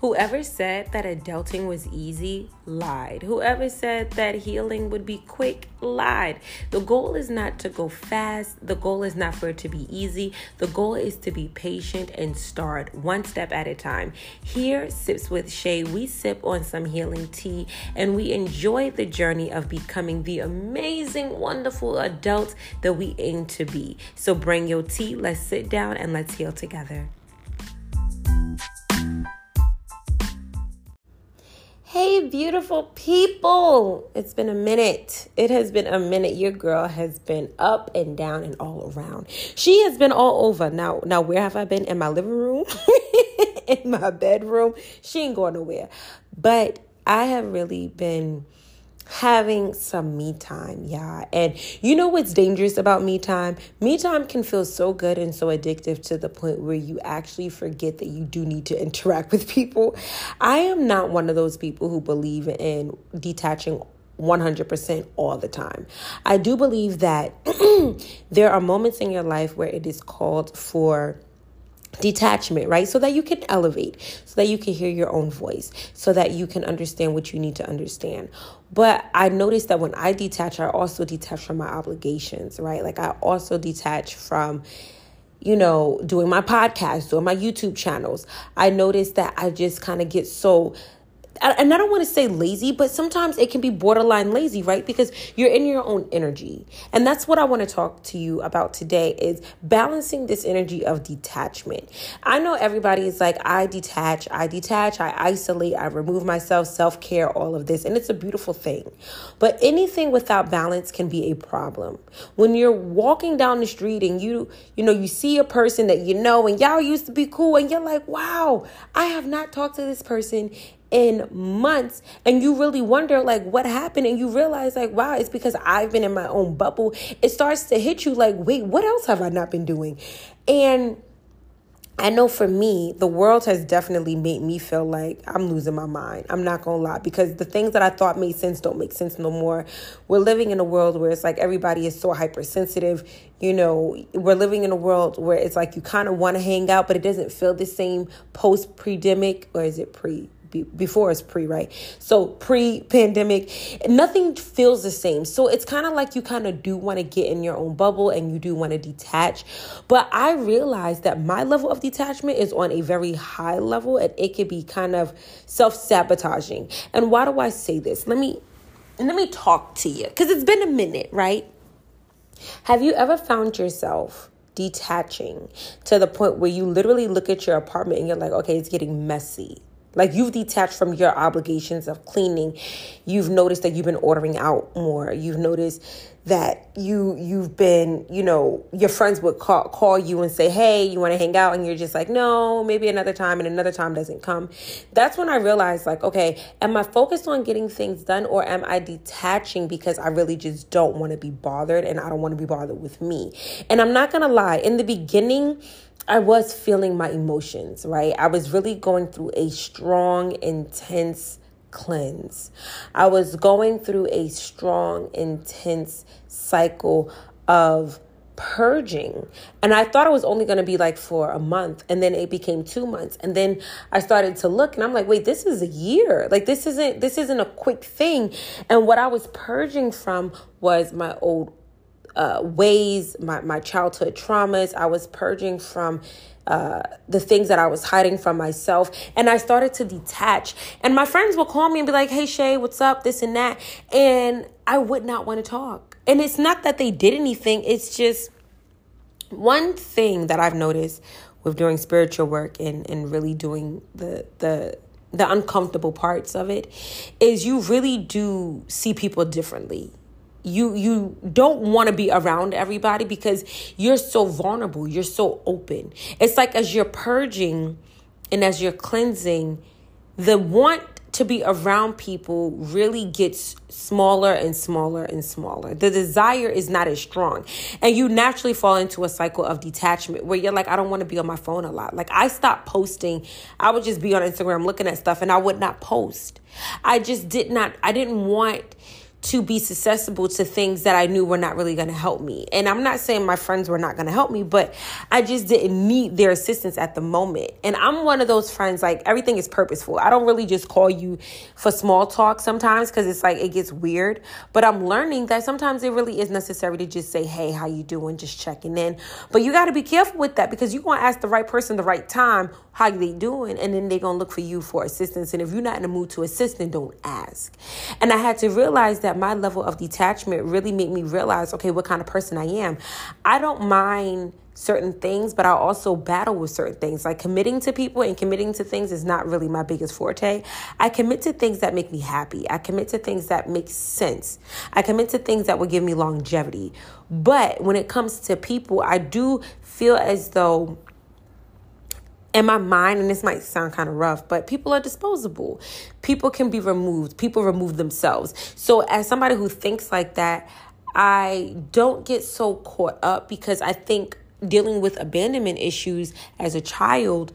Whoever said that adulting was easy lied. Whoever said that healing would be quick lied. The goal is not to go fast. The goal is not for it to be easy. The goal is to be patient and start one step at a time. Here, Sips with Shay, we sip on some healing tea and we enjoy the journey of becoming the amazing, wonderful adults that we aim to be. So bring your tea, let's sit down and let's heal together. Hey, beautiful people. It's been a minute. It has been a minute. Your girl has been up and down and all around. She has been all over. Now, now where have I been? In my living room, in my bedroom. She ain't going nowhere. But I have really been having some me time, yeah. And you know what's dangerous about me time? Me time can feel so good and so addictive to the point where you actually forget that you do need to interact with people. I am not one of those people who believe in detaching 100% all the time. I do believe that there are moments in your life where it is called for detachment, right? So that you can elevate, so that you can hear your own voice, so that you can understand what you need to understand. But I noticed that when I detach, I also detach from my obligations, right? Like I also detach from you know, doing my podcast, doing my YouTube channels. I noticed that I just kind of get so and I don't want to say lazy, but sometimes it can be borderline lazy, right? Because you're in your own energy. And that's what I want to talk to you about today is balancing this energy of detachment. I know everybody is like, I detach, I detach, I isolate, I remove myself, self care, all of this. And it's a beautiful thing. But anything without balance can be a problem. When you're walking down the street and you, you know, you see a person that you know and y'all used to be cool and you're like, wow, I have not talked to this person in months and you really wonder like what happened and you realize like wow it's because I've been in my own bubble it starts to hit you like wait what else have I not been doing and I know for me, the world has definitely made me feel like I'm losing my mind. I'm not gonna lie, because the things that I thought made sense don't make sense no more. We're living in a world where it's like everybody is so hypersensitive. You know, we're living in a world where it's like you kind of want to hang out, but it doesn't feel the same post pandemic, or is it pre? Be, before it's pre, right? So pre pandemic, nothing feels the same. So it's kind of like you kind of do want to get in your own bubble and you do want to detach. But I realized that my level of detachment is on a very high level and it can be kind of self sabotaging. And why do I say this? Let me let me talk to you because it's been a minute, right? Have you ever found yourself detaching to the point where you literally look at your apartment and you're like, okay, it's getting messy. Like you've detached from your obligations of cleaning. You've noticed that you've been ordering out more. You've noticed that you you've been, you know, your friends would call call you and say, "Hey, you want to hang out?" and you're just like, "No, maybe another time." and another time doesn't come. That's when I realized like, okay, am I focused on getting things done or am I detaching because I really just don't want to be bothered and I don't want to be bothered with me? And I'm not going to lie, in the beginning, I was feeling my emotions, right? I was really going through a strong, intense cleanse. I was going through a strong, intense cycle of purging. And I thought it was only going to be like for a month. And then it became two months. And then I started to look and I'm like, wait, this is a year. Like this isn't, this isn't a quick thing. And what I was purging from was my old uh, ways, my, my childhood traumas. I was purging from uh, the things that I was hiding from myself. And I started to detach. And my friends would call me and be like, hey, Shay, what's up? This and that. And I would not want to talk. And it's not that they did anything, it's just one thing that I've noticed with doing spiritual work and, and really doing the, the, the uncomfortable parts of it is you really do see people differently you you don't want to be around everybody because you're so vulnerable you're so open it's like as you're purging and as you're cleansing the want to be around people really gets smaller and smaller and smaller. The desire is not as strong. And you naturally fall into a cycle of detachment where you're like, I don't want to be on my phone a lot. Like, I stopped posting. I would just be on Instagram looking at stuff and I would not post. I just did not, I didn't want to be susceptible to things that I knew were not really going to help me. And I'm not saying my friends were not going to help me, but I just didn't need their assistance at the moment. And I'm one of those friends like everything is purposeful. I don't really just call you for small talk sometimes cuz it's like it gets weird, but I'm learning that sometimes it really is necessary to just say, "Hey, how you doing?" just checking in. But you got to be careful with that because you're going to ask the right person the right time, "How they doing?" and then they're going to look for you for assistance. And if you're not in the mood to assist, then don't ask. And I had to realize that that my level of detachment really made me realize okay, what kind of person I am. I don't mind certain things, but I also battle with certain things. Like committing to people and committing to things is not really my biggest forte. I commit to things that make me happy. I commit to things that make sense. I commit to things that will give me longevity. But when it comes to people, I do feel as though in my mind, and this might sound kind of rough, but people are disposable. People can be removed. People remove themselves. So, as somebody who thinks like that, I don't get so caught up because I think dealing with abandonment issues as a child,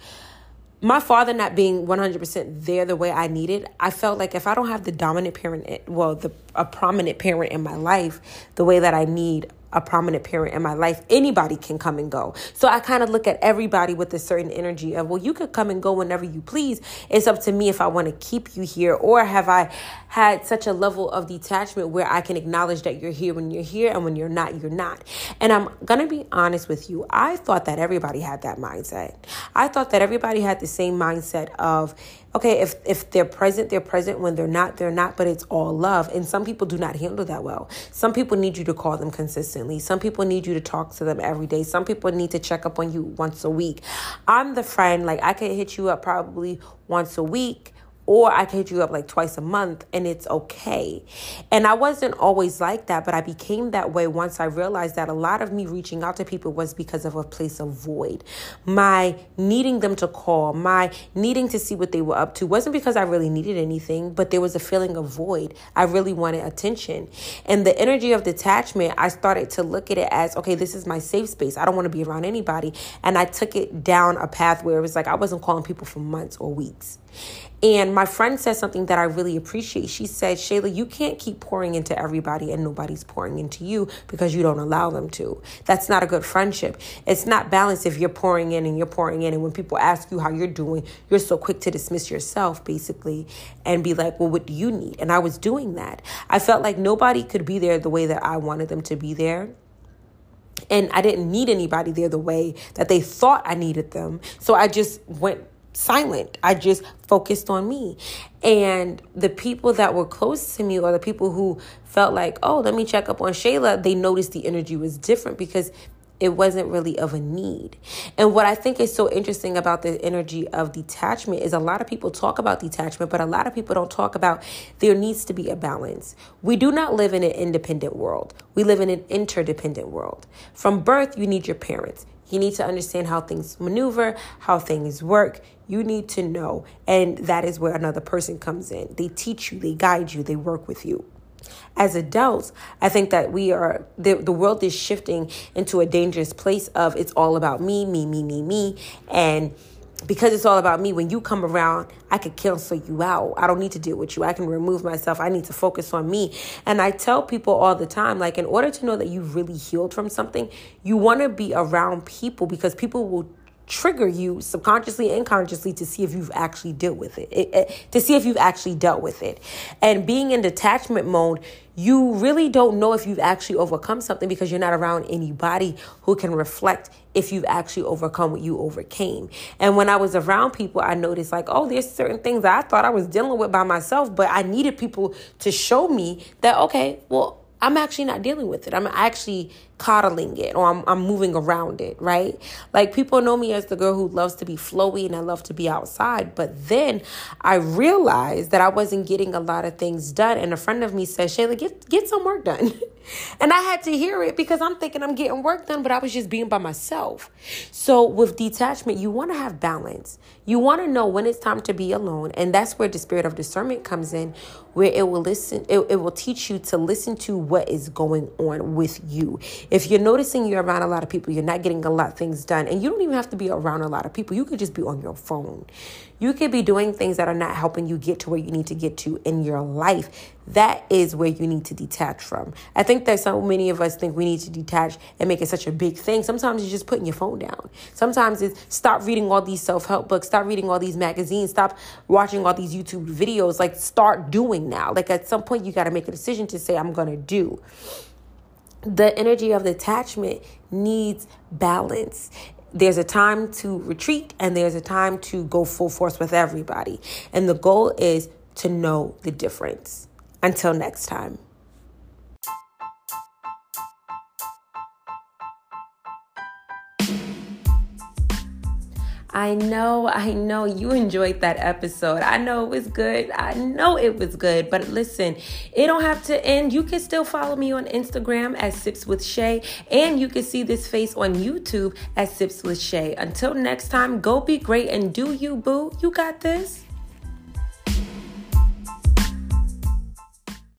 my father not being 100% there the way I needed, I felt like if I don't have the dominant parent, eh, well, the a prominent parent in my life the way that I need, a prominent parent in my life, anybody can come and go. So I kind of look at everybody with a certain energy of, well, you could come and go whenever you please. It's up to me if I want to keep you here, or have I had such a level of detachment where I can acknowledge that you're here when you're here, and when you're not, you're not. And I'm going to be honest with you. I thought that everybody had that mindset. I thought that everybody had the same mindset of, okay, if if they're present, they're present. When they're not, they're not. But it's all love. And some people do not handle that well. Some people need you to call them consistently. Some people need you to talk to them every day. Some people need to check up on you once a week. I'm the friend like I could hit you up probably once a week or I could hit you up like twice a month and it's okay. And I wasn't always like that, but I became that way once I realized that a lot of me reaching out to people was because of a place of void. My needing them to call, my needing to see what they were up to wasn't because I really needed anything, but there was a feeling of void. I really wanted attention. And the energy of detachment, I started to look at it as okay, this is my safe space. I don't want to be around anybody. And I took it down a path where it was like I wasn't calling people for months or weeks. And my friend said something that I really appreciate. She said, Shayla, you can't keep pouring into everybody and nobody's pouring into you because you don't allow them to. That's not a good friendship. It's not balanced if you're pouring in and you're pouring in. And when people ask you how you're doing, you're so quick to dismiss yourself, basically, and be like, well, what do you need? And I was doing that. I felt like nobody could be there the way that I wanted them to be there. And I didn't need anybody there the way that they thought I needed them. So I just went silent. I just focused on me. And the people that were close to me, or the people who felt like, oh, let me check up on Shayla, they noticed the energy was different because it wasn't really of a need. And what I think is so interesting about the energy of detachment is a lot of people talk about detachment, but a lot of people don't talk about there needs to be a balance. We do not live in an independent world, we live in an interdependent world. From birth, you need your parents. You need to understand how things maneuver, how things work. You need to know. And that is where another person comes in. They teach you, they guide you, they work with you. As adults, I think that we are, the, the world is shifting into a dangerous place of it's all about me, me, me, me, me. And because it's all about me, when you come around, I could cancel you out. I don't need to deal with you. I can remove myself. I need to focus on me. And I tell people all the time, like, in order to know that you've really healed from something, you want to be around people because people will trigger you subconsciously and consciously to see if you've actually dealt with it, it, it, to see if you've actually dealt with it and being in detachment mode you really don't know if you've actually overcome something because you're not around anybody who can reflect if you've actually overcome what you overcame. And when I was around people, I noticed like, oh, there's certain things I thought I was dealing with by myself, but I needed people to show me that, okay, well, I'm actually not dealing with it. I'm actually coddling it or I'm, I'm moving around it, right? Like people know me as the girl who loves to be flowy and I love to be outside. But then I realized that I wasn't getting a lot of things done. And a friend of me said, Shayla, get, get some work done. and I had to hear it because I'm thinking I'm getting work done, but I was just being by myself. So with detachment, you want to have balance. You want to know when it's time to be alone. And that's where the spirit of discernment comes in, where it will listen, it, it will teach you to listen to what is going on with you. If you're noticing you're around a lot of people, you're not getting a lot of things done, and you don't even have to be around a lot of people. You could just be on your phone. You could be doing things that are not helping you get to where you need to get to in your life. That is where you need to detach from. I think that so many of us think we need to detach and make it such a big thing. Sometimes it's just putting your phone down. Sometimes it's stop reading all these self help books, stop reading all these magazines, stop watching all these YouTube videos. Like, start doing now. Like, at some point, you got to make a decision to say, I'm going to do the energy of detachment needs balance. There's a time to retreat and there's a time to go full force with everybody. And the goal is to know the difference. Until next time. I know, I know you enjoyed that episode. I know it was good. I know it was good. But listen, it don't have to end. You can still follow me on Instagram at Sips with Shay, and you can see this face on YouTube at Sips with Shay. Until next time, go be great and do you, boo. You got this.